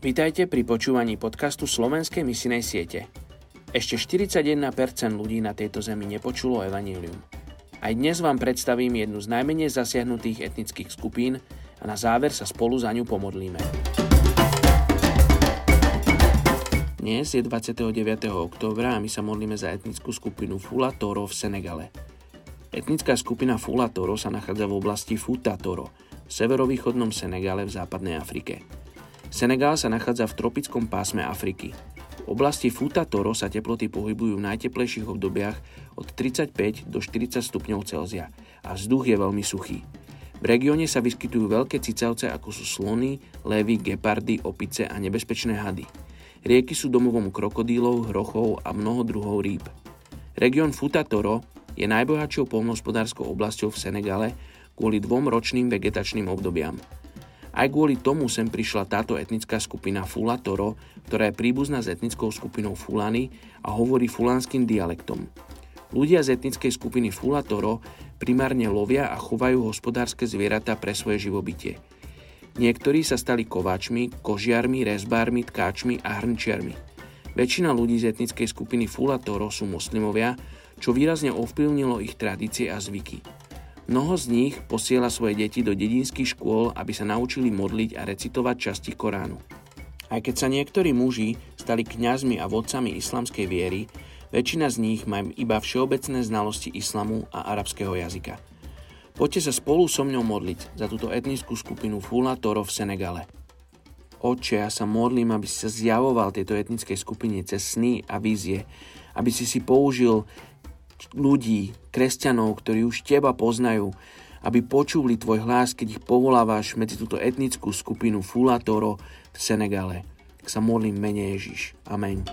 Vítajte pri počúvaní podcastu Slovenskej misinej siete. Ešte 41% ľudí na tejto zemi nepočulo evanílium. Aj dnes vám predstavím jednu z najmenej zasiahnutých etnických skupín a na záver sa spolu za ňu pomodlíme. Dnes je 29. októbra a my sa modlíme za etnickú skupinu Fula Toro v Senegale. Etnická skupina Fula Toro sa nachádza v oblasti Futa Toro, v severovýchodnom Senegale v západnej Afrike. Senegal sa nachádza v tropickom pásme Afriky. V oblasti Futa sa teploty pohybujú v najteplejších obdobiach od 35 do 40 stupňov Celzia a vzduch je veľmi suchý. V regióne sa vyskytujú veľké cicavce ako sú slony, levy, gepardy, opice a nebezpečné hady. Rieky sú domovom krokodílov, hrochov a mnoho druhov rýb. Región Futatoro je najbohatšou polnohospodárskou oblasťou v Senegale kvôli dvom ročným vegetačným obdobiam. Aj kvôli tomu sem prišla táto etnická skupina Fulatoro, ktorá je príbuzná s etnickou skupinou Fulany a hovorí fulánskym dialektom. Ľudia z etnickej skupiny Fulatoro primárne lovia a chovajú hospodárske zvieratá pre svoje živobytie – Niektorí sa stali kováčmi, kožiarmi, rezbármi, tkáčmi a hrnčiarmi. Väčšina ľudí z etnickej skupiny Fulatoro sú moslimovia, čo výrazne ovplyvnilo ich tradície a zvyky. Mnoho z nich posiela svoje deti do dedinských škôl, aby sa naučili modliť a recitovať časti Koránu. Aj keď sa niektorí muži stali kňazmi a vodcami islamskej viery, väčšina z nich má iba všeobecné znalosti islamu a arabského jazyka – Poďte sa spolu so mňou modliť za túto etnickú skupinu Fula Toro v Senegale. Oče, ja sa modlím, aby si sa zjavoval tejto etnickej skupine cez sny a vízie, aby si si použil ľudí, kresťanov, ktorí už teba poznajú, aby počuli tvoj hlas, keď ich povolávaš medzi túto etnickú skupinu Fulatoro v Senegale. Tak sa modlím mene Ježiš. Amen.